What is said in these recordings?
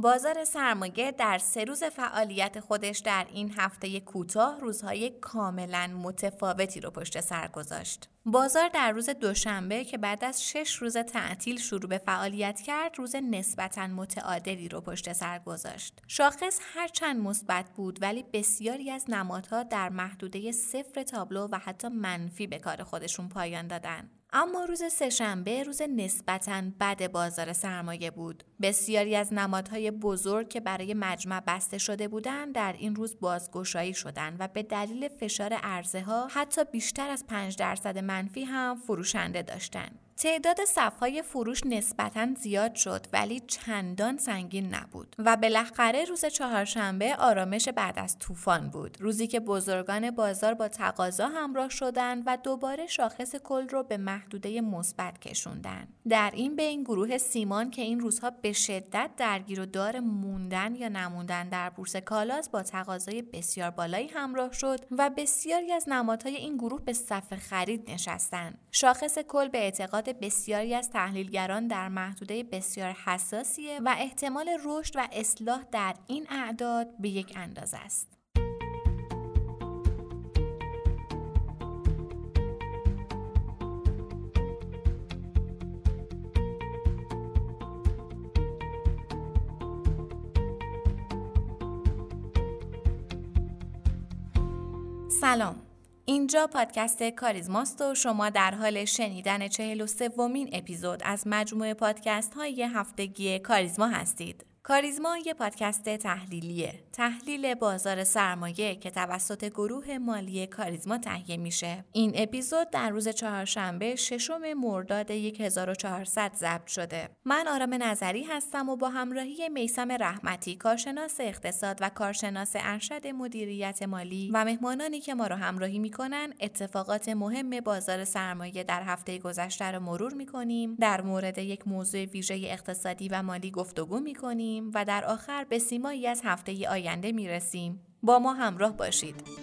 بازار سرمایه در سه روز فعالیت خودش در این هفته کوتاه روزهای کاملا متفاوتی رو پشت سر گذاشت. بازار در روز دوشنبه که بعد از شش روز تعطیل شروع به فعالیت کرد روز نسبتا متعادلی رو پشت سر گذاشت. شاخص هرچند مثبت بود ولی بسیاری از نمادها در محدوده صفر تابلو و حتی منفی به کار خودشون پایان دادن. اما روز سهشنبه روز نسبتا بد بازار سرمایه بود. بسیاری از نمادهای بزرگ که برای مجمع بسته شده بودند در این روز بازگشایی شدند و به دلیل فشار عرضه ها حتی بیشتر از 5 درصد منفی هم فروشنده داشتند. تعداد صفهای فروش نسبتا زیاد شد ولی چندان سنگین نبود و بالاخره روز چهارشنبه آرامش بعد از طوفان بود. روزی که بزرگان بازار با تقاضا همراه شدند و دوباره شاخص کل رو به محدوده مثبت کشوندن در این بین گروه سیمان که این روزها به شدت درگیر و دار موندن یا نموندن در بورس کالاس با تقاضای بسیار بالایی همراه شد و بسیاری از نمادهای این گروه به صف خرید نشستند. شاخص کل به اعتقاد بسیاری از تحلیلگران در محدوده بسیار حساسیه و احتمال رشد و اصلاح در این اعداد به یک اندازه است. سلام اینجا پادکست کاریزماست و شما در حال شنیدن چهل و اپیزود از مجموعه پادکست های هفتگی کاریزما هستید. کاریزما یه پادکست تحلیلیه. تحلیل بازار سرمایه که توسط گروه مالی کاریزما تهیه میشه. این اپیزود در روز چهارشنبه ششم مرداد 1400 ضبط شده. من آرام نظری هستم و با همراهی میسم رحمتی کارشناس اقتصاد و کارشناس ارشد مدیریت مالی و مهمانانی که ما رو همراهی می‌کنن اتفاقات مهم بازار سرمایه در هفته گذشته رو مرور می‌کنیم. در مورد یک موضوع ویژه اقتصادی و مالی گفتگو می‌کنیم. و در آخر به سیمایی از هفته آینده می رسیم. با ما همراه باشید.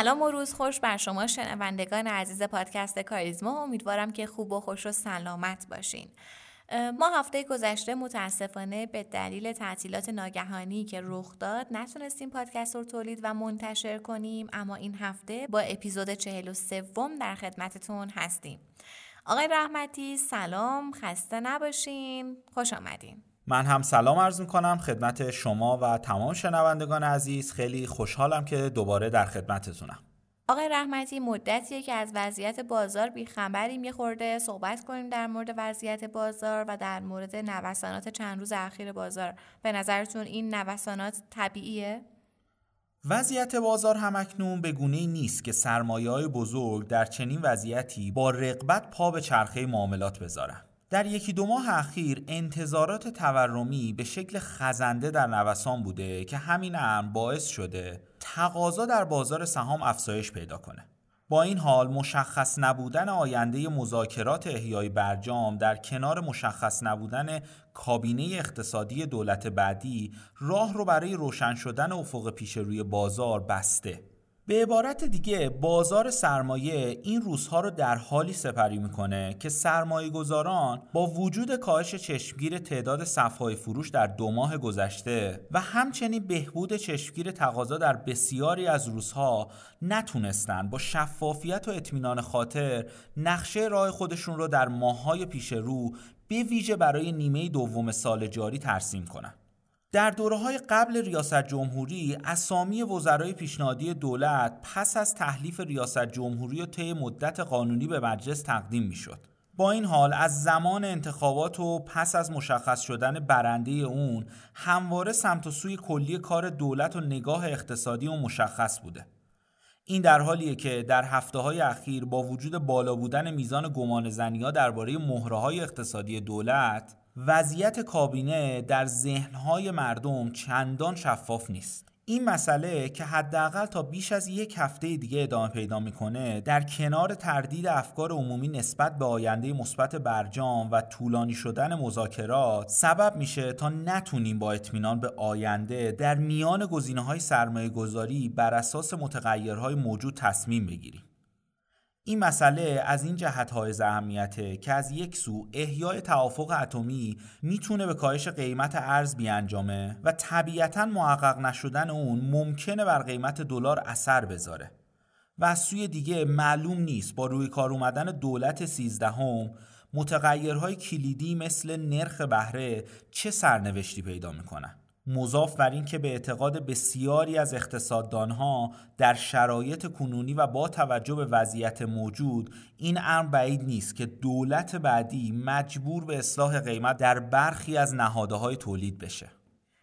سلام و روز خوش بر شما شنوندگان عزیز پادکست کاریزما. امیدوارم که خوب و خوش و سلامت باشین. ما هفته گذشته متاسفانه به دلیل تعطیلات ناگهانی که رخ داد نتونستیم پادکست رو تولید و منتشر کنیم اما این هفته با اپیزود چهل و سوم در خدمتتون هستیم. آقای رحمتی سلام خسته نباشین خوش آمدین. من هم سلام عرض کنم خدمت شما و تمام شنوندگان عزیز. خیلی خوشحالم که دوباره در خدمتتونم. آقای رحمتی مدتیه که از وضعیت بازار بیخبریم. یه خورده صحبت کنیم در مورد وضعیت بازار و در مورد نوسانات چند روز اخیر بازار. به نظرتون این نوسانات طبیعیه؟ وضعیت بازار همکنون به گونه نیست که سرمایه های بزرگ در چنین وضعیتی با رقبت پا به چرخه معاملات بذارن. در یکی دو ماه اخیر انتظارات تورمی به شکل خزنده در نوسان بوده که همین امر باعث شده تقاضا در بازار سهام افزایش پیدا کنه. با این حال مشخص نبودن آینده مذاکرات احیای برجام در کنار مشخص نبودن کابینه اقتصادی دولت بعدی راه رو برای روشن شدن افق پیش روی بازار بسته. به عبارت دیگه بازار سرمایه این روزها رو در حالی سپری می‌کنه که سرمایه گذاران با وجود کاهش چشمگیر تعداد صفهای فروش در دو ماه گذشته و همچنین بهبود چشمگیر تقاضا در بسیاری از روزها نتونستن با شفافیت و اطمینان خاطر نقشه راه خودشون رو در ماههای پیش رو به ویژه برای نیمه دوم سال جاری ترسیم کنند. در دوره های قبل ریاست جمهوری اسامی وزرای پیشنهادی دولت پس از تحلیف ریاست جمهوری و طی مدت قانونی به مجلس تقدیم می شد. با این حال از زمان انتخابات و پس از مشخص شدن برنده اون همواره سمت و سوی کلی کار دولت و نگاه اقتصادی و مشخص بوده. این در حالیه که در هفته های اخیر با وجود بالا بودن میزان گمان زنی درباره مهره های اقتصادی دولت وضعیت کابینه در ذهنهای مردم چندان شفاف نیست. این مسئله که حداقل تا بیش از یک هفته دیگه ادامه پیدا می‌کنه در کنار تردید افکار عمومی نسبت به آینده مثبت برجام و طولانی شدن مذاکرات سبب میشه تا نتونیم با اطمینان به آینده در میان گزینه های سرمایه گذاری بر اساس متغیرهای موجود تصمیم بگیریم. این مسئله از این جهت های اهمیته که از یک سو احیای توافق اتمی می‌تونه به کاهش قیمت ارز بیانجامه و طبیعتا محقق نشدن اون ممکنه بر قیمت دلار اثر بذاره. و از سوی دیگه معلوم نیست با روی کار اومدن دولت سیزدهم متغیرهای کلیدی مثل نرخ بهره چه سرنوشتی پیدا می‌کنن مضاف بر این که به اعتقاد بسیاری از اقتصاددانها در شرایط کنونی و با توجه به وضعیت موجود این امر بعید نیست که دولت بعدی مجبور به اصلاح قیمت در برخی از نهادهای تولید بشه.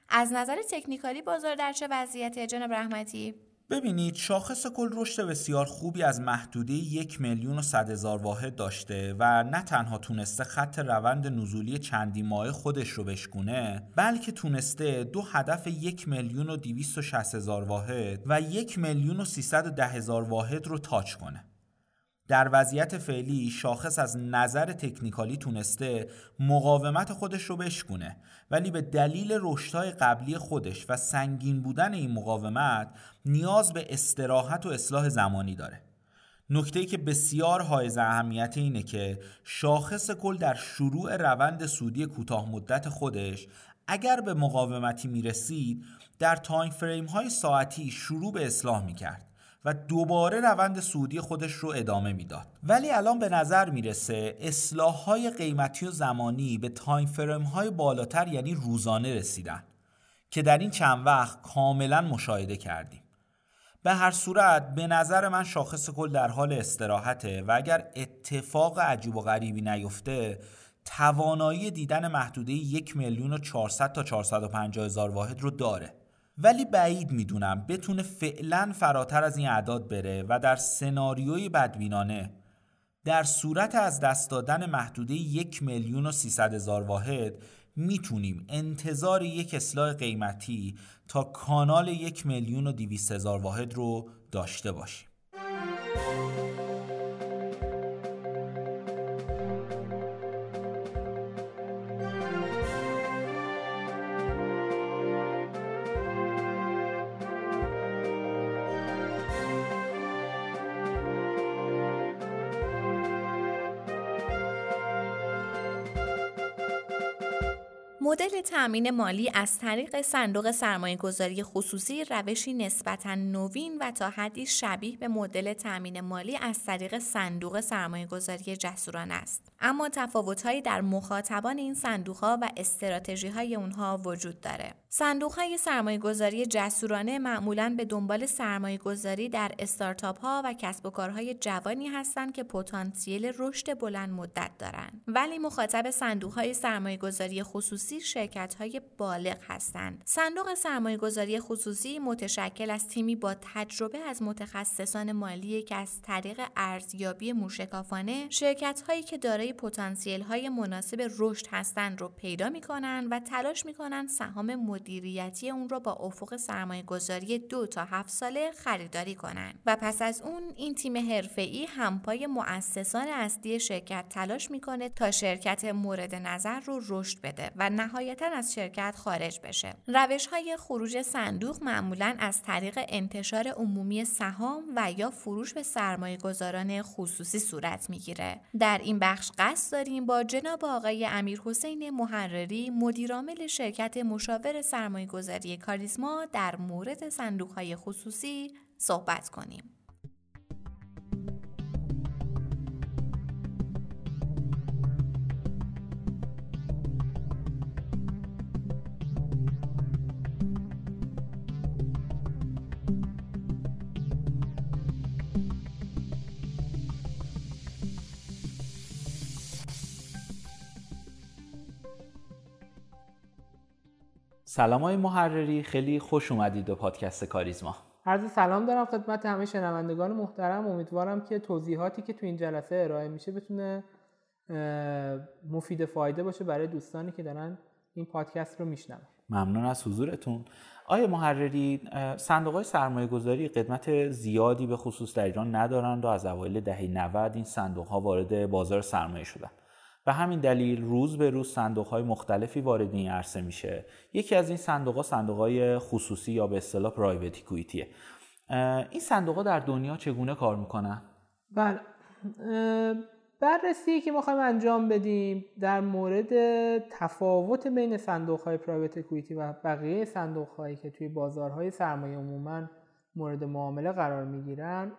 از نظر تکنیکالی بازار در چه وضعیتی جناب رحمتی؟ ببینید شاخص کل رشد بسیار خوبی از محدوده یک میلیون و صد هزار واحد داشته و نه تنها تونسته خط روند نزولی چندی ماه خودش رو بشکونه بلکه تونسته دو هدف یک میلیون و دیویست و شست هزار واحد و یک میلیون و سیصد و ده هزار واحد رو تاچ کنه. در وضعیت فعلی شاخص از نظر تکنیکالی تونسته مقاومت خودش رو بشکونه ولی به دلیل رشدهای قبلی خودش و سنگین بودن این مقاومت نیاز به استراحت و اصلاح زمانی داره. نکته که بسیار حائز اهمیت اینه که شاخص کل در شروع روند سودی کوتاه مدت خودش اگر به مقاومتی می‌رسید در تایم فریم های ساعتی شروع به اصلاح می‌کرد و دوباره روند سودی خودش رو ادامه می‌داد. ولی الان به نظر می‌رسه اصلاح های قیمتی و زمانی به تایم فریم های بالاتر یعنی روزانه رسیدن که در این چند وقت کاملا مشاهده کردیم. به هر صورت به نظر من شاخص کل در حال استراحته و اگر اتفاق عجیب و غریبی نیفته توانایی دیدن محدوده یک میلیون و 400 تا 450 هزار واحد رو داره. ولی بعید می‌دونم بتونه فعلا فراتر از این اعداد بره و در سناریوی بدبینانه در صورت از دست دادن محدوده یک میلیون و سیصد هزار واحد می‌تونیم انتظار یک اصلاح قیمتی تا کانال یک میلیون و دیویست هزار واحد رو داشته باشیم. مدل تأمین مالی از طریق صندوق سرمایه گذاری خصوصی روشی نسبتا نوین و تا حدی شبیه به مدل تأمین مالی از طریق صندوق سرمایه گذاری جسورانه است. اما تفاوتهایی در مخاطبان این صندوق ها و استراتژی های اونها وجود داره. صندوق های سرمایه گذاری جسورانه معمولا به دنبال سرمایه گذاری در استارتاپ ها و کسب و کارهای جوانی هستند که پتانسیل رشد بلند مدت دارند. ولی مخاطب صندوق های سرمایه گذاری خصوصی شرکت های بالغ هستند. صندوق سرمایه گذاری خصوصی متشکل از تیمی با تجربه از متخصصان مالی که از طریق ارزیابی موشکافانه شرکت هایی که دارای پتانسیل های مناسب رشد هستند رو پیدا می کنند و تلاش می کنند سهام مدیریتی اون را با افق سرمایه گذاری دو تا هفت ساله خریداری کنند و پس از اون این تیم حرفه‌ای همپای مؤسسان اصلی شرکت تلاش می‌کنه تا شرکت مورد نظر رو رشد بده و نهایتا از شرکت خارج بشه. روش های خروج صندوق معمولا از طریق انتشار عمومی سهام و یا فروش به سرمایه گذاران خصوصی صورت می‌گیره. در این بخش قصد داریم با جناب آقای امیر حسین محرری مدیرعامل شرکت مشاور سرمایه گذاری کاریزما در مورد صندوق های خصوصی صحبت کنیم. سلام های محرری خیلی خوش اومدید به پادکست کاریزما. عرض سلام دارم خدمت همه شنوندگان محترم. امیدوارم که توضیحاتی که تو این جلسه ارائه میشه بتونه مفید فایده باشه برای دوستانی که دارن این پادکست رو میشنون. ممنون از حضورتون. آیا محرری صندوق های سرمایه گذاری قدمت زیادی به خصوص در ایران ندارند و از اوایل دهه 90 این صندوق ها وارد بازار سرمایه شدن. به همین دلیل روز به روز صندوق های مختلفی وارد این عرصه میشه. یکی از این صندوق ها صندوق های خصوصی یا به اصطلاح پرایوت کویتیه این صندوق ها در دنیا چگونه کار می‌کنن؟ بله. بررسی که می‌خوایم انجام بدیم در مورد تفاوت بین صندوق های پرایوت کویتی و بقیه صندوق هایی که توی بازارهای سرمایه عموما مورد معامله قرار می‌گیرن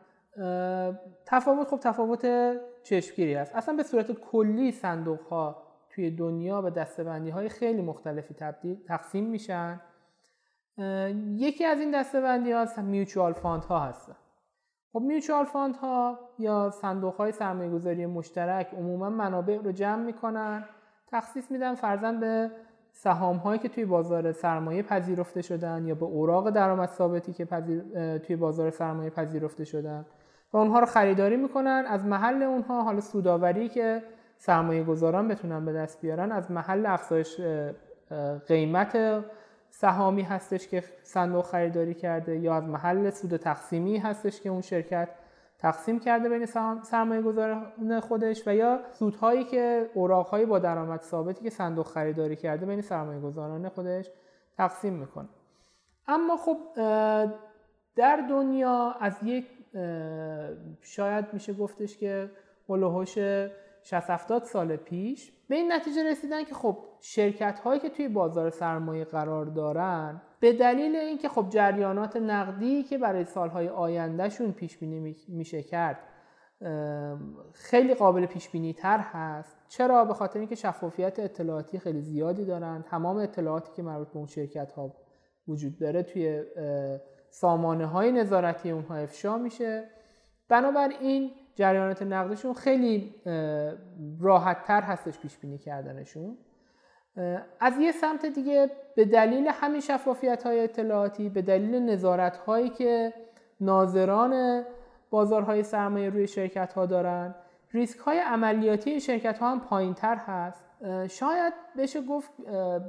تفاوت خب تفاوت چشمگیری است. اصلا به صورت کلی صندوق ها توی دنیا به دسته‌بندی های خیلی مختلفی تبدیل تقسیم میشن. یکی از این دسته‌بندی ها mutual fund ها هستن. خب mutual fund ها یا صندوق های سرمایه گذاری مشترک عموما منابع رو جمع می‌کنن تخصیص میدن فرضا به سهام هایی که توی بازار سرمایه پذیرفته شدن یا به اوراق درآمد ثابتی که توی بازار سرمایه پذیرفته شدن. و اونها رو خریداری می‌کنن از محل اونها حالا سوداوری که سرمایه گذاران بتونن به دست بیارن از محل افزایش قیمت سهامی هستش که صندوق خریداری کرده یا از محل سود تقسیمی هستش که اون شرکت تقسیم کرده بین سرمایه گذاران خودش و یا سودهایی که اوراقهایی با درآمد ثابتی که صندوق خریداری کرده بین سرمایه گذاران خودش تقسیم می‌کنه. اما خب در دنیا از یک شاید میشه گفتش که هلوهوش 60 70 سال پیش به این نتیجه رسیدن که خب شرکت هایی که توی بازار سرمایه قرار دارن به دلیل اینکه خب جریانات نقدی که برای سالهای آیندهشون پیش بینی میشه کرد خیلی قابل پیش بینی تر هست. چرا؟ به خاطر اینکه شفافیت اطلاعاتی خیلی زیادی دارن. تمام اطلاعاتی که مربوط به اون شرکت ها وجود داره توی سامانه های نظارتی اونها افشا میشه. بنابراین جریانات نقدشون خیلی راحت تر هستش پیش بینی کردنشون از یه سمت دیگه به دلیل همین شفافیت های اطلاعاتی به دلیل نظارت هایی که ناظران بازارهای سرمایه روی شرکت ها دارن ریسک های عملیاتی این شرکت ها هم پایین تر هست شاید بشه گفت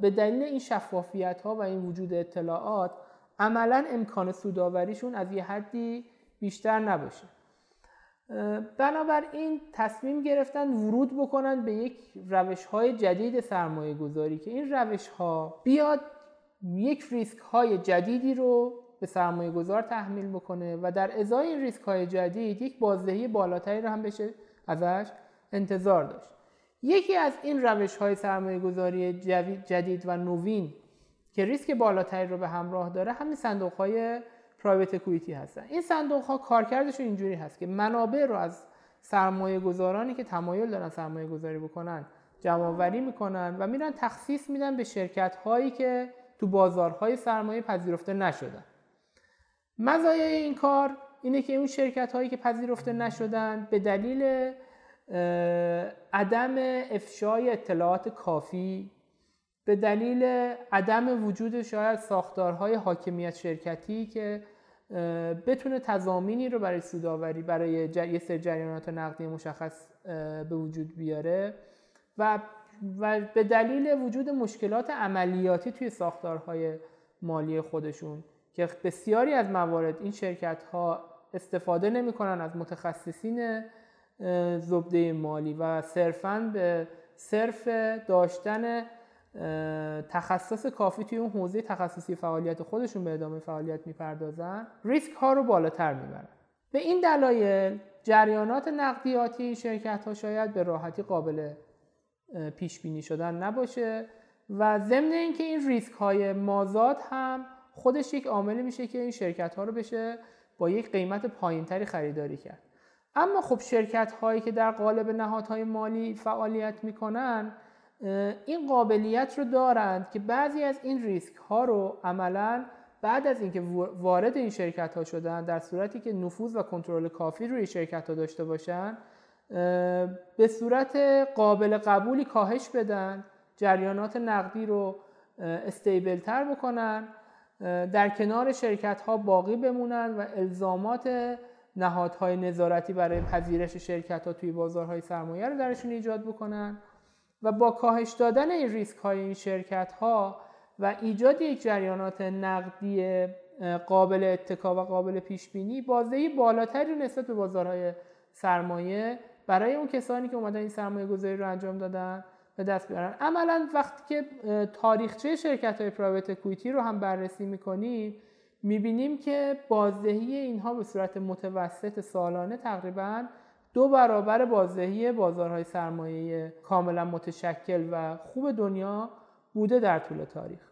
به دلیل این شفافیت ها و این وجود اطلاعات عملا امکان سوداوریشون از یه حدی بیشتر نباشه. بنابراین تصمیم گرفتن ورود بکنن به یک روش های جدید سرمایه گذاری که این روش ها بیاد یک ریسک های جدیدی رو به سرمایه گذار تحمیل بکنه و در ازای این ریسک های جدید یک بازدهی بالاتری رو هم بشه ازش انتظار داشت. یکی از این روش های سرمایه گذاری جدید و نوین که ریسک بالاتری رو به همراه داره همین صندوق های پرایوت اکویتی هستن. این صندوق ها کارکردشون اینجوری هست که منابع رو از سرمایه گذارانی که تمایل دارن سرمایه گذاری بکنن جمع می‌کنن و میرن تخصیص میدن به شرکت هایی که تو بازارهای سرمایه پذیرفته نشدن. مزایای این کار اینه که اون شرکت هایی که پذیرفته نشدن به دلیل عدم افشای اطلاعات کافی به دلیل عدم وجود شاید ساختارهای حاکمیت شرکتی که بتونه تضامینی رو برای سوداوری برای یه سری جریانات نقدی مشخص به وجود بیاره و و به دلیل وجود مشکلات عملیاتی توی ساختارهای مالی خودشون که بسیاری از موارد این شرکت ها استفاده نمی‌کنن از متخصصین زبده مالی و صرفا به صرف داشتن تخصص کافی توی اون حوزه تخصصی فعالیت خودشون به ادامه فعالیت می‌پردازن ریسک ها رو بالاتر می‌برن. به این دلایل جریانات نقدیاتی شرکت ها شاید به راحتی قابل پیش بینی شدن نباشه و ضمن اینکه این ریسک های مازاد هم خودش یک عاملی میشه که این شرکت ها رو بشه با یک قیمت پایینتری خریداری کرد. اما خب شرکت هایی که در قالب نهادهای مالی فعالیت می‌کنن این قابلیت رو دارند که بعضی از این ریسک ها رو عملا بعد از اینکه وارد این شرکت ها شدن در صورتی که نفوذ و کنترل کافی روی شرکت ها داشته باشن به صورت قابل قبولی کاهش بدن جریانات نقدی رو استیبل تر بکنن در کنار شرکت ها باقی بمونن و الزامات نهادهای نظارتی برای پذیرش شرکت ها توی بازارهای سرمایه رو درشون ایجاد بکنن. و با کاهش دادن این ریسک های این شرکت ها و ایجاد یک جریانات نقدی قابل اتکا و قابل پیش بینی بازدهی بالاتری نسبت به بازارهای سرمایه برای اون کسانی که اومدن این سرمایه گذاری رو انجام دادن به دست بیارن. عملا وقتی که تاریخچه شرکت های پرایوت کویتی رو هم بررسی می‌کنیم می‌بینیم که بازدهی اینها به صورت متوسط سالانه تقریبا دو برابر بازدهی بازارهای سرمایه کاملا متشکل و خوب دنیا بوده در طول تاریخ.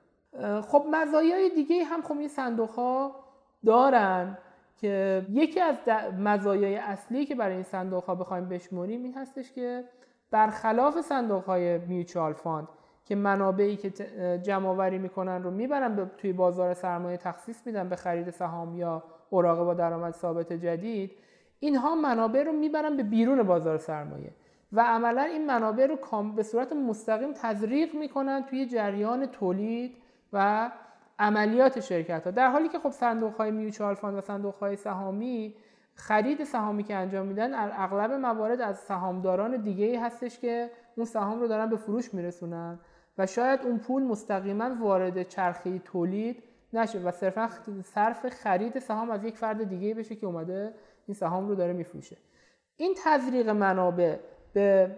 خب مزایای دیگه هم خب این صندوق ها دارن که یکی از مزایای اصلی که برای این صندوق ها بخوایم بشمریم این هستش که برخلاف صندوق های میوچوال فاند که منابعی که جمع آوری می‌کنن رو می‌برن توی بازار سرمایه تخصیص میدن به خرید سهام یا اوراق با درآمد ثابت جدید اینها منابع رو می‌برن به بیرون بازار سرمایه و عملا این منابع رو به صورت مستقیم تزریق می‌کنن توی جریان تولید و عملیات شرکت ها در حالی که خب صندوق های میوچوال فاند و صندوق های سهامی خرید سهامی که انجام میدن اغلب موارد از سهامداران دیگه ای هستش که اون سهام رو دارن به فروش میرسونن و شاید اون پول مستقیما وارد چرخه تولید نشه و صرفا صرف خرید سهام از یک فرد دیگه بشه که اومده این سهام رو داره میفروشه. این تزریق منابع به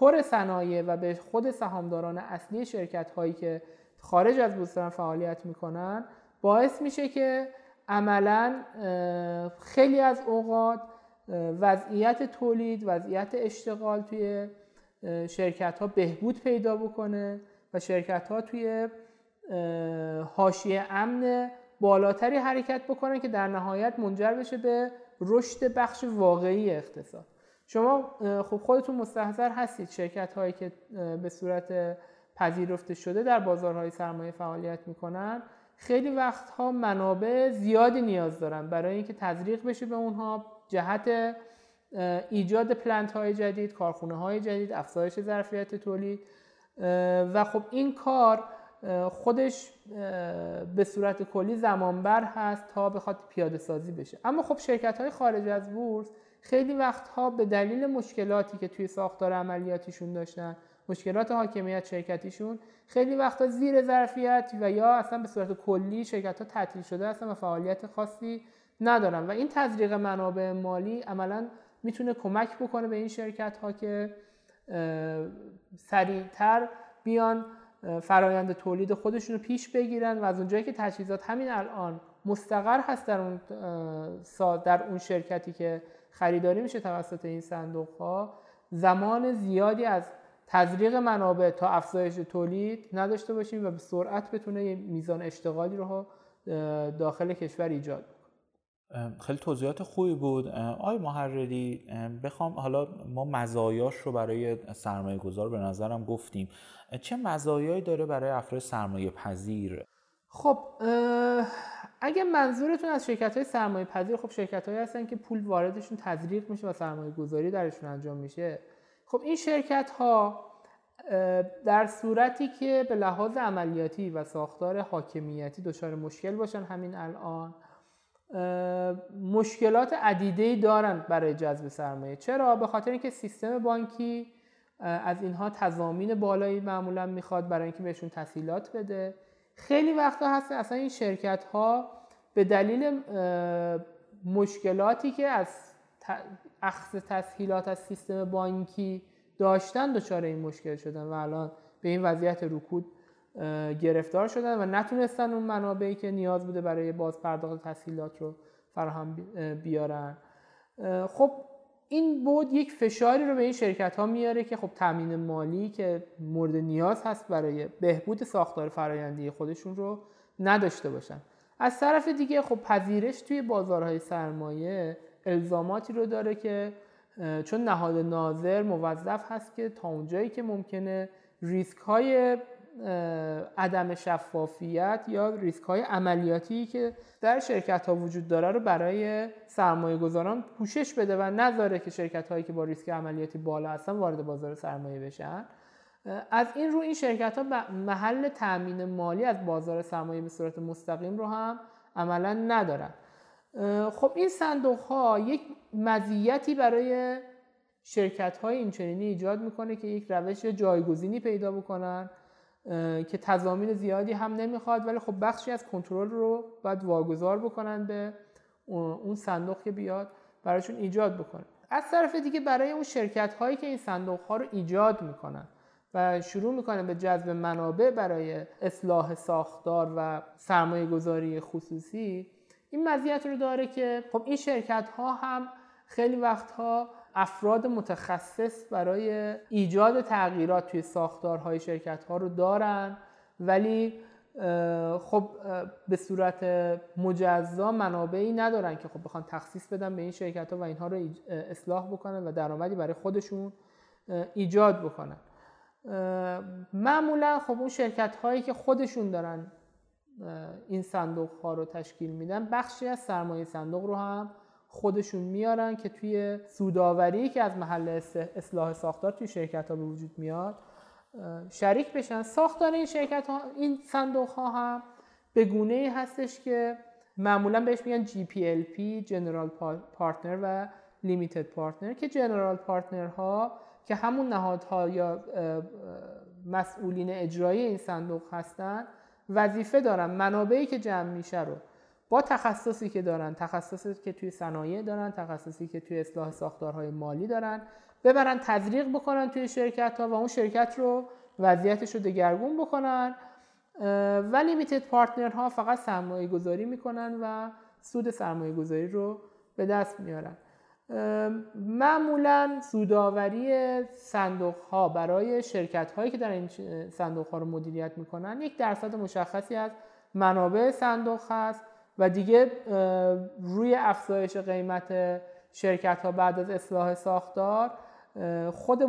کر صنایع و به خود سهامداران اصلی شرکت هایی که خارج از بورس فعالیت می‌کنن باعث میشه که عملا خیلی از اوقات وضعیت تولید وضعیت اشتغال توی شرکت ها بهبود پیدا بکنه و شرکت ها توی حاشیه امن بالاتری حرکت بکنن که در نهایت منجر بشه به رشد بخش واقعی اقتصاد. شما خب خودتون مستحضر هستید شرکت هایی که به صورت پذیرفته شده در بازارهای سرمایه فعالیت می‌کنن خیلی وقتها منابع زیادی نیاز دارن برای اینکه تزریق بشه به اونها جهت ایجاد پلنت های جدید کارخونه های جدید افزایش ظرفیت تولید و خب این کار خودش به صورت کلی زمانبر هست تا بخواد پیاده سازی بشه. اما خب شرکت های خارج از بورس خیلی وقتها به دلیل مشکلاتی که توی ساختار عملیاتیشون داشتن مشکلات حاکمیت شرکتیشون خیلی وقتا زیر ظرفیت و یا اصلا به صورت کلی شرکت ها تعطیل شده هستن و فعالیت خاصی ندارن. و این تزریق منابع مالی عملا می‌تونه کمک بکنه به این شرکت ها که سریعتر بیان فرایند تولید خودشون رو پیش بگیرن و از اونجایی که تجهیزات همین الان مستقر هست در اون, در اون شرکتی که خریداری میشه توسط این صندوق ها زمان زیادی از تزریق منابع تا افزایش تولید نداشته باشیم و به سرعت بتونه میزان اشتغالی رو داخل کشور ایجاد خیلی توضیحات خوبی بود. آی محرری بخوام حالا ما مزایاش رو برای سرمایه گذار به نظرم گفتیم. چه مزایایی داره برای افراد سرمایه پذیر خب اگه منظورتون از شرکت های سرمایه پذیر خب شرکت هایی هستن که پول واردشون تزریق میشه و سرمایه گذاری درشون انجام میشه. خب این شرکت ها در صورتی که به لحاظ عملیاتی و ساختار حاکمیتی دچار مشکل باشن همین الان مشکلات عدیده دارن برای جذب سرمایه. چرا؟ به خاطر اینکه سیستم بانکی از اینها تضامین بالایی معمولا می‌خواد برای اینکه بهشون تسهیلات بده. خیلی وقتا هست اصلا این شرکت ها به دلیل مشکلاتی که از اخذ تسهیلات از سیستم بانکی داشتن دچار این مشکل شدن و الان به این وضعیت رکود گرفتار شدن و نتونستن اون منابعی که نیاز بوده برای باز پرداخت تسهیلات رو فراهم بیارن. خب این بود یک فشاری رو به این شرکت ها میاره که خب تامین مالی که مورد نیاز هست برای بهبود ساختار فرایندی خودشون رو نداشته باشن. از طرف دیگه خب پذیرش توی بازارهای سرمایه الزاماتی رو داره که چون نهاد ناظر موظف هست که تا اونجایی که ممکنه ریسک های عدم شفافیت یا ریسک های عملیاتی که در شرکت ها وجود داره رو برای سرمایه گذاران پوشش بده و نذاره که شرکت هایی که با ریسک عملیاتی بالا هستن وارد بازار سرمایه بشن. از این رو این شرکت ها محل تامین مالی از بازار سرمایه به صورت مستقیم رو هم عملا ندارن. خب این صندوق ها یک مزیتی برای شرکت های اینچنینی ایجاد می‌کنه که یک روش جایگزینی پیدا بکنن. که تضامین زیادی هم نمی‌خواد ولی خب بخشی از کنترل رو باید واگذار بکنن به اون صندوق که بیاد براشون ایجاد بکنه از طرف دیگه برای اون شرکت هایی که این صندوق ها رو ایجاد می‌کنن و شروع می‌کنه به جذب منابع برای اصلاح ساختار و سرمایه گذاری خصوصی این مزیت رو داره که خب این شرکت ها هم خیلی وقتها افراد متخصص برای ایجاد تغییرات توی ساختارهای شرکت ها رو دارن. ولی خب به صورت مجزا منابعی ندارن که خب بخوان تخصیص بدن به این شرکت ها و اینها رو اصلاح بکنن و درآمدی برای خودشون ایجاد بکنن. معمولا خب اون شرکت هایی که خودشون دارن این صندوق ها رو تشکیل میدن بخشی از سرمایه صندوق رو هم خودشون میارن که توی سوداوری که از محل اصلاح ساختار توی شرکت ها به وجود میاد شریک بشن. ساختار این شرکت ها این صندوق ها هم به گونه ای هستش که معمولا بهش میگن GPLP General Partner و Limited Partner که General Partner ها که همون نهادها یا مسئولین اجرایی این صندوق هستن وظیفه دارن. منابعی که جمع میشه رو با تخصصی که دارن تخصصی که توی صنایع دارن تخصصی که توی اصلاح ساختارهای مالی دارن ببرن تزریق بکنن توی شرکت ها و اون شرکت رو وضعیتش رو دگرگون بکنن. و لیمیتد پارتنر ها فقط سرمایه گذاری می‌کنن و سود سرمایه گذاری رو به دست میارن. معمولا سوداوری صندوق ها برای شرکت هایی که در این صندوق ها رو مدیریت می‌کنن یک درصد مشخصی از منابع صندوق هست. و دیگه روی افزایش قیمت شرکت ها بعد از اصلاح ساختار خود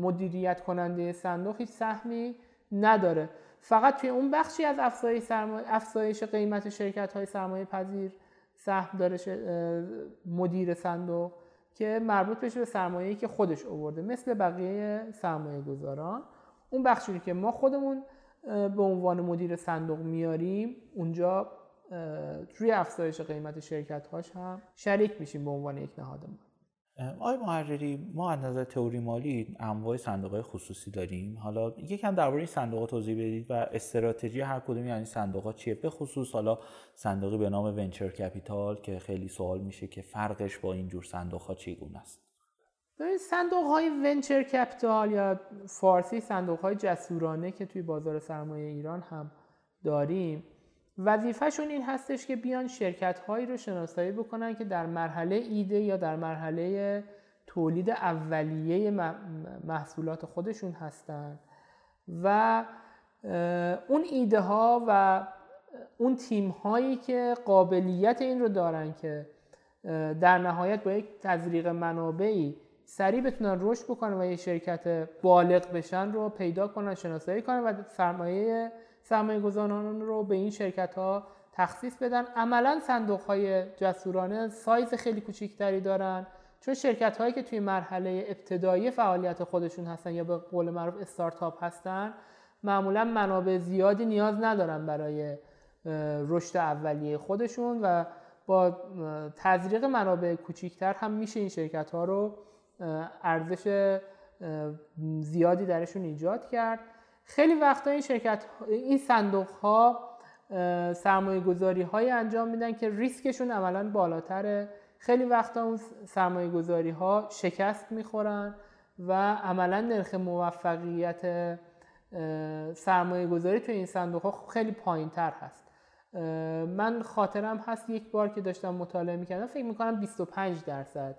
مدیریت کننده صندوق هیچ سهمی نداره. فقط توی اون بخشی از افزایش قیمت شرکت های سرمایه پذیر سهم داره مدیر صندوق که مربوط بشه به سرمایه‌ای که خودش آورده مثل بقیه سرمایه گذاران اون بخشی که ما خودمون به عنوان مدیر صندوق میاریم اونجا روی افزایش قیمت شرکت هاش هم شریک میشیم به عنوان یک نهاد ما آقای محرری ما از نظر تئوری مالی انواع صندوق خصوصی داریم. حالا یکم درباره این صندوق توضیح بدید و استراتژی هر کدوم یعنی صندوق ها چیه؟ به خصوص حالا صندوقی به نام venture capital که خیلی سوال میشه که فرقش با این جور صندوق ها چگونه است؟ ببین صندوق های venture capital یا فارسی صندوق های جسورانه که توی بازار سرمایه ایران هم داریم وظیفهشون این هستش که بیان شرکت هایی رو شناسایی بکنن که در مرحله ایده یا در مرحله تولید اولیه محصولات خودشون هستن. و اون ایده ها و اون تیم هایی که قابلیت این رو دارن که در نهایت با یک تزریق منابعی سریع بتونن رشد بکنن و یه شرکت بالغ بشن رو پیدا کنن شناسایی کنن و سرمایه سرمایه گذاران رو به این شرکت ها تخصیص بدن. عملا صندوق های جسورانه سایز خیلی کوچیکتری دارن. چون شرکت هایی که توی مرحله ابتدایی فعالیت خودشون هستن یا به قول معروف استارتاپ هستن معمولا منابع زیادی نیاز ندارن برای رشد اولیه خودشون و با تزریق منابع کوچیکتر هم میشه این شرکت ها رو ارزش زیادی درشون ایجاد کرد. خیلی وقتا این شرکت این صندوق ها سرمایه گذاری های انجام میدن که ریسکشون عملا بالاتره. خیلی وقتا اون سرمایه گذاری ها شکست می‌خورن و عملا نرخ موفقیت سرمایه گذاری توی این صندوق ها خیلی پایین تر هست من خاطرم هست یک بار که داشتم مطالعه می‌کردم فکر می‌کنم 25 درصد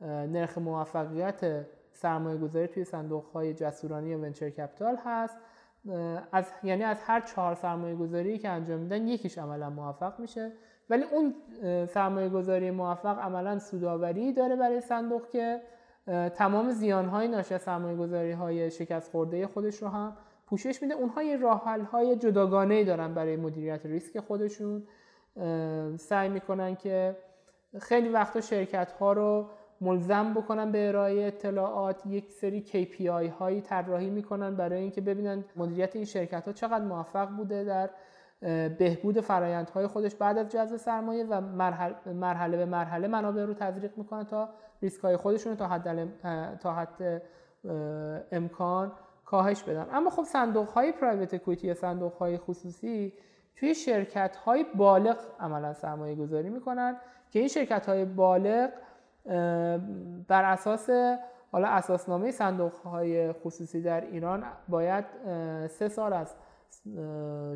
نرخ موفقیت سرمایه گذاری توی صندوق های جسورانی یا ونچر کپیتال هست. از یعنی از هر چهار سرمایه گذاری که انجام میدن یکیش عملا موفق میشه. ولی اون سرمایه گذاری موفق عملا سوداوری داره برای صندوق که تمام زیان های ناشی از سرمایه گذاری های شکست خورده خودش رو هم پوشش میده. اونها یه راه های جداگانه دارن برای مدیریت ریسک خودشون. سعی می‌کنن که خیلی وقتا شرکت ها رو ملزم بکنن به ارائه اطلاعات یک سری KPI هایی طراحی می‌کنن برای اینکه ببینن مدیریت این شرکت ها چقدر موفق بوده در بهبود فرایندهای خودش بعد از جذب سرمایه و مرحله, به مرحله منابع رو تزریق می‌کنن تا ریسک های خودشون رو تا حد تا حد امکان کاهش بدن. اما خب صندوق های پرایوت اکویتی یا صندوق های خصوصی توی شرکت های بالغ عملا سرمایه گذاری می‌کنن که این شرکت های بالغ بر اساس حالا اساسنامه صندوق های خصوصی در ایران باید سه سال از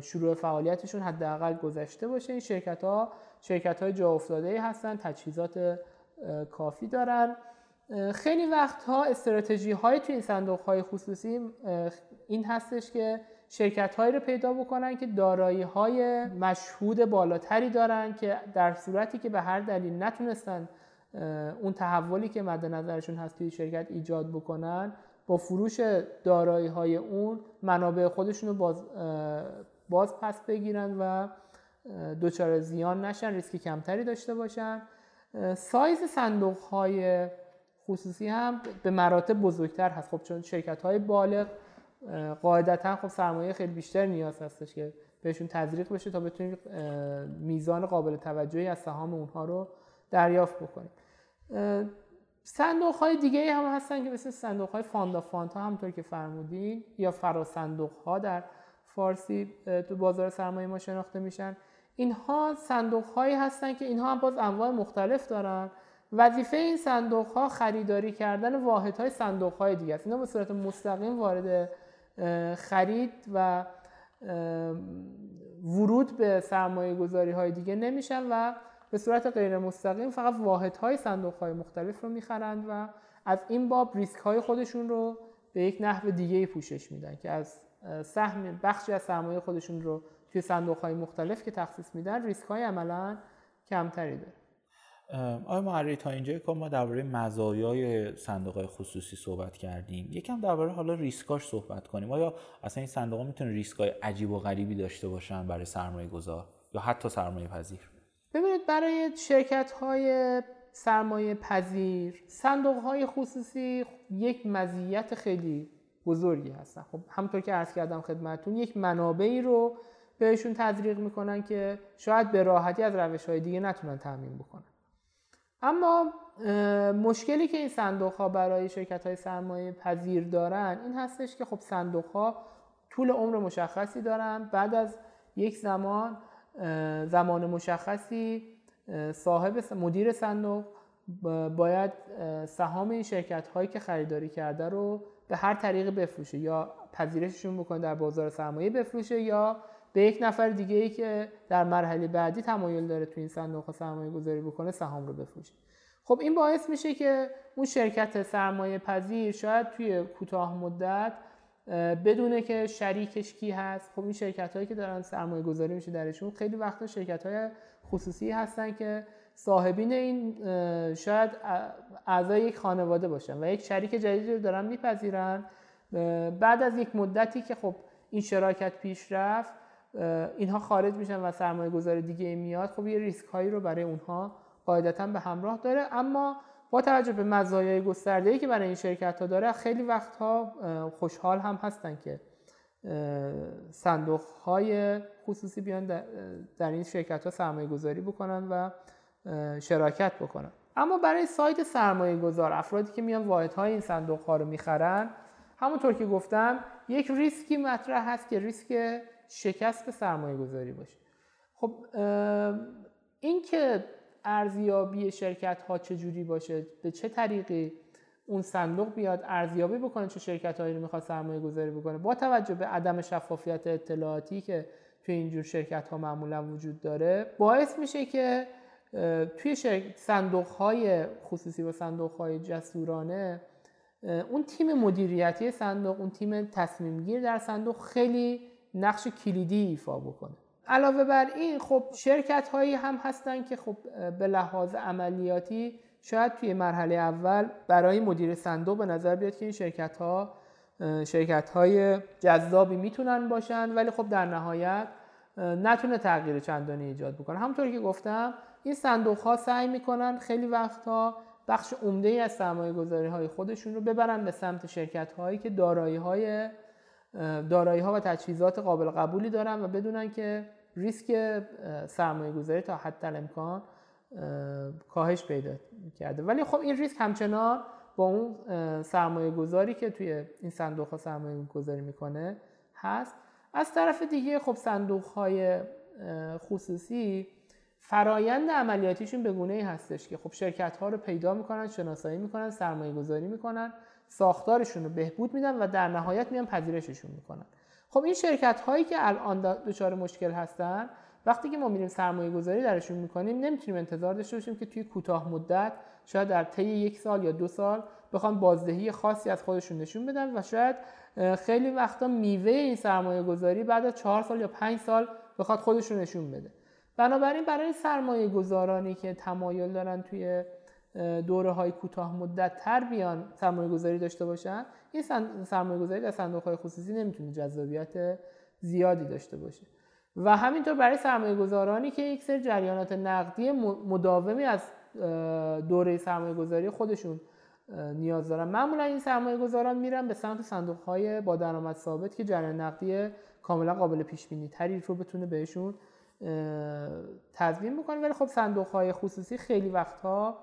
شروع فعالیتشون حداقل گذشته باشه. این شرکت ها شرکت های جا افتاده هستن تجهیزات کافی دارن. خیلی وقتها استراتژی های توی این صندوق های خصوصی این هستش که شرکت هایی رو پیدا بکنن که دارایی های مشهود بالاتری دارن که در صورتی که به هر دلیل نتونستن اون تحولی که مد نظرشون هست توی شرکت ایجاد بکنن با فروش دارایی های اون منابع خودشون رو باز, باز پس بگیرن و دچار زیان نشن ریسک کمتری داشته باشن. سایز صندوق های خصوصی هم به مراتب بزرگتر هست. خب چون شرکت های بالغ قاعدتا خب سرمایه خیلی بیشتر نیاز هستش که بهشون تزریق بشه تا بتونیم میزان قابل توجهی از سهام اونها رو دریافت بکنیم. صندوق های دیگه هم هستن که مثل صندوق های فاندا فانتا همطور که فرمودین یا فرا صندوق ها در فارسی تو بازار سرمایه ما شناخته میشن. اینها صندوق هایی هستن که اینها هم باز انواع مختلف دارن. وظیفه این صندوق ها خریداری کردن واحد های صندوق های دیگه است. اینا به صورت مستقیم وارد خرید و ورود به سرمایه گذاری های دیگه نمیشن و به صورت غیر مستقیم فقط واحد های صندوق های مختلف رو می‌خرند و از این باب ریسک های خودشون رو به یک نحو دیگه پوشش میدن که از سهم بخشی از سرمایه خودشون رو توی صندوق های مختلف که تخصیص میدن ریسک های عملا کمتری داره. آیا محری تا اینجا که ما درباره مزایای صندوق خصوصی صحبت کردیم یکم درباره حالا ریسکاش صحبت کنیم. آیا اصلا این صندوق می‌تونه ریسکای عجیب و غریبی داشته باشن برای سرمایه گذار یا حتی سرمایه پذیر ببینید برای شرکت های سرمایه پذیر صندوق های خصوصی یک مزیت خیلی بزرگی هستن. خب همطور که عرض کردم خدمتون یک منابعی رو بهشون تزریق می‌کنن که شاید به راحتی از روش های دیگه نتونن تامین بکنن. اما مشکلی که این صندوق ها برای شرکت های سرمایه پذیر دارن این هستش که خب صندوق ها طول عمر مشخصی دارن. بعد از یک زمان زمان مشخصی صاحب مدیر صندوق باید سهام این شرکت هایی که خریداری کرده رو به هر طریق بفروشه. یا پذیرششون بکنه در بازار سرمایه بفروشه یا به یک نفر دیگه ای که در مرحله بعدی تمایل داره تو این صندوق سرمایه گذاری بکنه سهام رو بفروشه. خب این باعث میشه که اون شرکت سرمایه پذیر شاید توی کوتاه مدت بدونه که شریکش کی هست. خب این شرکت هایی که دارن سرمایه گذاری میشه درشون خیلی وقتا شرکت های خصوصی هستن که صاحبین این شاید اعضای یک خانواده باشن و یک شریک جدیدی رو دارن میپذیرن. بعد از یک مدتی که خب این شراکت پیش رفت اینها خارج میشن و سرمایه گذار دیگه میاد. خب یه ریسک هایی رو برای اونها قاعدتا به همراه داره. اما با توجه به مزایای گسترده که برای این شرکت ها داره خیلی وقتها خوشحال هم هستن که صندوق های خصوصی بیان در این شرکت ها سرمایه گذاری بکنن و شراکت بکنن. اما برای سایت سرمایه گذار افرادی که میان واحد های این صندوق ها رو می‌خرن همونطور که گفتم یک ریسکی مطرح هست که ریسک شکست سرمایه گذاری باشه. خب این که ارزیابی شرکت ها چجوری باشه؟ به چه طریقی اون صندوق بیاد ارزیابی بکنه چه شرکت هایی رو می‌خواد سرمایه گذاری بکنه؟ با توجه به عدم شفافیت اطلاعاتی که توی اینجور شرکت ها معمولا وجود داره باعث میشه که توی صندوق های خصوصی و صندوق های جسورانه اون تیم مدیریتی صندوق اون تیم تصمیم گیر در صندوق خیلی نقش کلیدی ایفا بکنه. علاوه بر این خب شرکت هایی هم هستن که خب به لحاظ عملیاتی شاید توی مرحله اول برای مدیر صندوق به نظر بیاد که این شرکت ها شرکت های جذابی می‌تونن باشن ولی خب در نهایت نتونه تغییر چندانی ایجاد بکنه. همونطوری که گفتم این صندوق ها سعی می‌کنن خیلی وقتها بخش عمده ای از سرمایه گذاری های خودشون رو ببرن به سمت شرکت هایی که دارایی های دارایی ها و تجهیزات قابل قبولی دارن و بدونن که ریسک سرمایه گذاری تا حد امکان کاهش پیدا کرده. ولی خب این ریسک همچنان با اون سرمایه گذاری که توی این صندوق ها سرمایه گذاری می‌کنه هست. از طرف دیگه خب صندوق های خصوصی فرایند عملیاتیشون به گونه ای هستش که خب شرکت ها رو پیدا می‌کنن شناسایی می‌کنن سرمایه گذاری می‌کنن ساختارشون رو بهبود میدن و در نهایت میان پذیرششون می‌کنن. خب این شرکت هایی که الان دچار مشکل هستن وقتی که ما میریم سرمایه گذاری درشون می‌کنیم نمی‌تونیم انتظار داشته باشیم که توی کوتاه مدت شاید در طی یک سال یا دو سال بخوان بازدهی خاصی از خودشون نشون بدن و شاید خیلی وقتا میوه این سرمایه گذاری بعد از چهار سال یا پنج سال بخواد خودشون نشون بده. بنابراین برای سرمایه گذارانی که تمایل دارن توی دوره های کوتاه مدت تر بیان سرمایه گذاری داشته باشن این سرمایه گذاری در صندوق های خصوصی نمی‌تونه جذابیت زیادی داشته باشه. و همینطور برای سرمایه گذارانی که یک سری جریانات نقدی مداومی از دوره سرمایه گذاری خودشون نیاز دارن. معمولا این سرمایه گذاران میرن به سمت صندوق های با درآمد ثابت که جریان نقدی کاملا قابل پیش بینی تری رو بتونه بهشون تضمین بکنه. ولی خب صندوق های خصوصی خیلی وقتها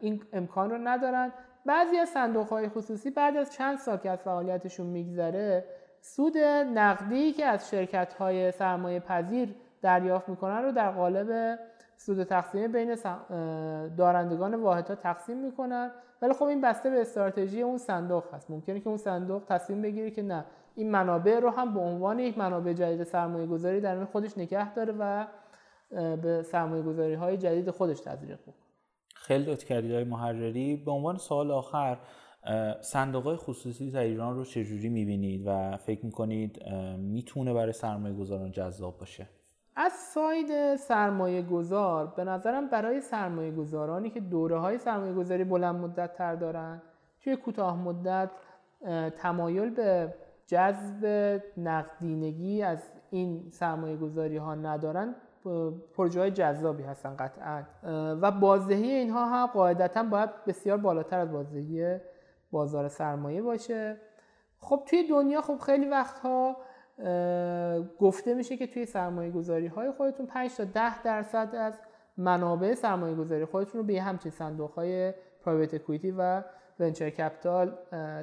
این امکان رو ندارن. بعضی از صندوق های خصوصی بعد از چند سال که از فعالیتشون میگذره سود نقدی که از شرکت های سرمایه پذیر دریافت می‌کنن رو در قالب سود تقسیمی بین دارندگان واحدها تقسیم می‌کنن. ولی خب این بسته به استراتژی اون صندوق هست. ممکنه که اون صندوق تصمیم بگیره که نه این منابع رو هم به عنوان یک منابع جدید سرمایه گذاری در خودش نگه داره و به سرمایه گذاری های جدید خودش تزریق بکنه. خیلی لطف کردید های محرری. به عنوان سوال آخر صندوق های خصوصی در ایران رو چجوری می‌بینید و فکر می‌کنید می‌تونه برای سرمایه گذاران جذاب باشه؟ از ساید سرمایه گذار به نظرم برای سرمایه گذارانی که دوره های سرمایه گذاری بلند مدت تر دارن توی کوتاه مدت تمایل به جذب نقدینگی از این سرمایه گذاری ها ندارن. پروژه های جذابی هستن قطعا. و بازدهی اینها هم قاعدتا باید بسیار بالاتر از بازدهی بازار سرمایه باشه. خب توی دنیا خب خیلی وقتها گفته میشه که توی سرمایه گذاری های خودتون 5 تا 10 درصد از منابع سرمایه گذاری خودتون رو به همچین صندوق های پرایوت اکویتی و ونچر کپیتال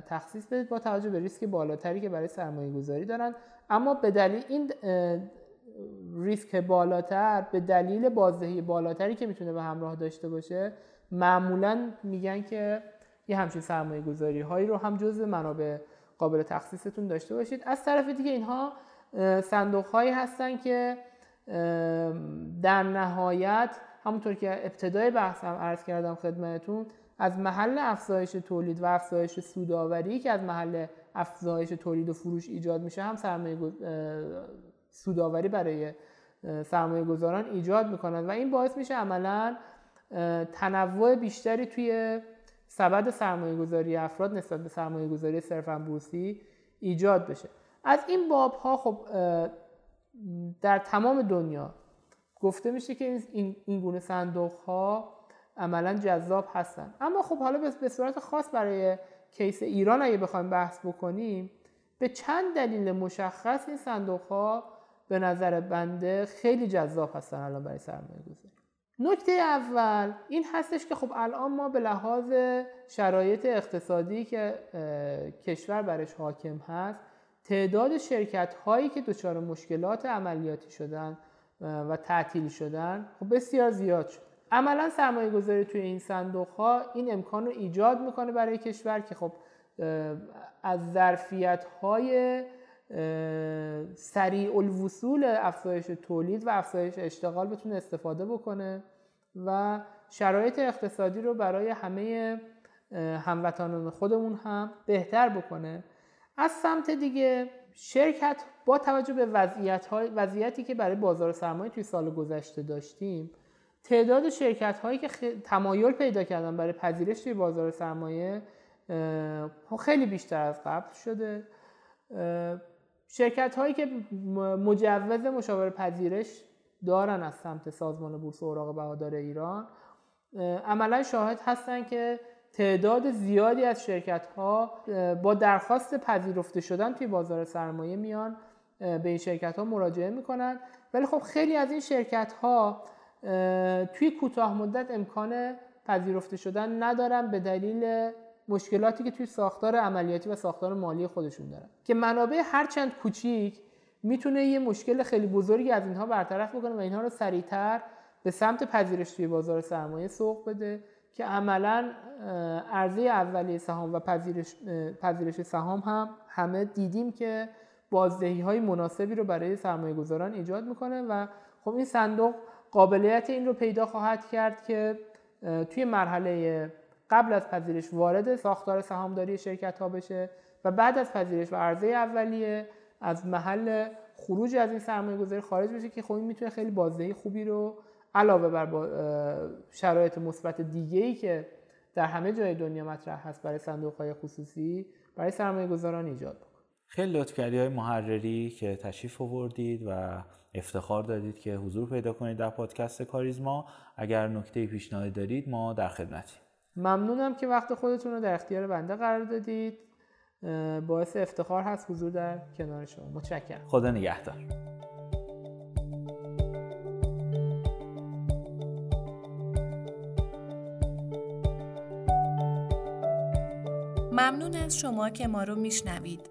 تخصیص بدید با توجه به ریسک بالاتری که برای سرمایه گذاری دارن. اما به دلیل این ریسک بالاتر به دلیل بازدهی بالاتری که می‌تونه به همراه داشته باشه معمولا میگن که یه همچین سرمایه گذاری هایی رو هم جزء منابع قابل تخصیصتون داشته باشید. از طرف دیگه اینها صندوق هایی هستن که در نهایت همونطور که ابتدای بحثم عرض کردم خدمتون از محل افزایش تولید و افزایش سوداوری که از محل افزایش تولید و فروش ایجاد میشه هم سرمایه سوداوری برای سرمایه گذاران ایجاد می‌کنن و این باعث میشه عملا تنوع بیشتری توی سبد سرمایه گذاری افراد نسبت به سرمایه گذاری صرفا بورسی ایجاد بشه. از این باب ها خب در تمام دنیا گفته میشه که این گونه صندوق ها عملا جذاب هستن. اما خب حالا به صورت خاص برای کیس ایران اگه بخوایم بحث بکنیم به چند دلیل مشخص این صندوق ها به نظر بنده خیلی جذاب هستن الان برای سرمایه گذاری. نکته اول این هستش که خب الان ما به لحاظ شرایط اقتصادی که کشور برش حاکم هست تعداد شرکت هایی که دچار مشکلات عملیاتی شدن و تعطیل شدن خب بسیار زیاد شد. عملا سرمایه گذاری توی این صندوق ها این امکان رو ایجاد می‌کنه برای کشور که خب از ظرفیت های سریع الوصول افزایش تولید و افزایش اشتغال بتونه استفاده بکنه و شرایط اقتصادی رو برای همه هموطنان خودمون هم بهتر بکنه. از سمت دیگه شرکت با توجه به وضعیت های وضعیتی که برای بازار سرمایه توی سال گذشته داشتیم تعداد شرکت هایی که تمایل پیدا کردن برای پذیرش توی بازار سرمایه خیلی بیشتر از قبل شده. شرکت هایی که مجوز مشاور پذیرش دارن از سمت سازمان بورس اوراق بهادار ایران عملا شاهد هستن که تعداد زیادی از شرکت ها با درخواست پذیرفته شدن توی بازار سرمایه میان به این شرکت ها مراجعه می‌کنن. ولی خب خیلی از این شرکت ها توی کوتاه مدت امکان پذیرفته شدن ندارن به دلیل مشکلاتی که توی ساختار عملیاتی و ساختار مالی خودشون دارن. که منابع هرچند کوچیک می‌تونه یه مشکل خیلی بزرگی از اینها برطرف بکنه و اینها رو سریعتر به سمت پذیرش توی بازار سرمایه سوق بده که عملا عرضه اولیه سهام و پذیرش, پذیرش سهام هم همه دیدیم که بازدهی های مناسبی رو برای سرمایه گذاران ایجاد می‌کنه و خب این صندوق قابلیت این رو پیدا خواهد کرد که توی مرحله قبل از پذیرش وارد ساختار سهامداری شرکت ها بشه و بعد از پذیرش و عرضه اولیه از محل خروج از این سرمایه گذاری خارج بشه که خب این می‌تونه خیلی بازدهی خوبی رو علاوه بر شرایط مثبت دیگه ای که در همه جای دنیا مطرح هست برای صندوق های خصوصی برای سرمایه گذاران ایجاد بکنه. خیلی لطف کردی های محرری که تشریف آوردید و افتخار دادید که حضور پیدا کنید در پادکست کاریزما. اگر نکته پیشنهادی دارید ما در خدمتیم. ممنونم که وقت خودتون رو در اختیار بنده قرار دادید. باعث افتخار هست حضور در کنار شما. متشکرم. خدا نگهدار. ممنون از شما که ما رو میشنوید.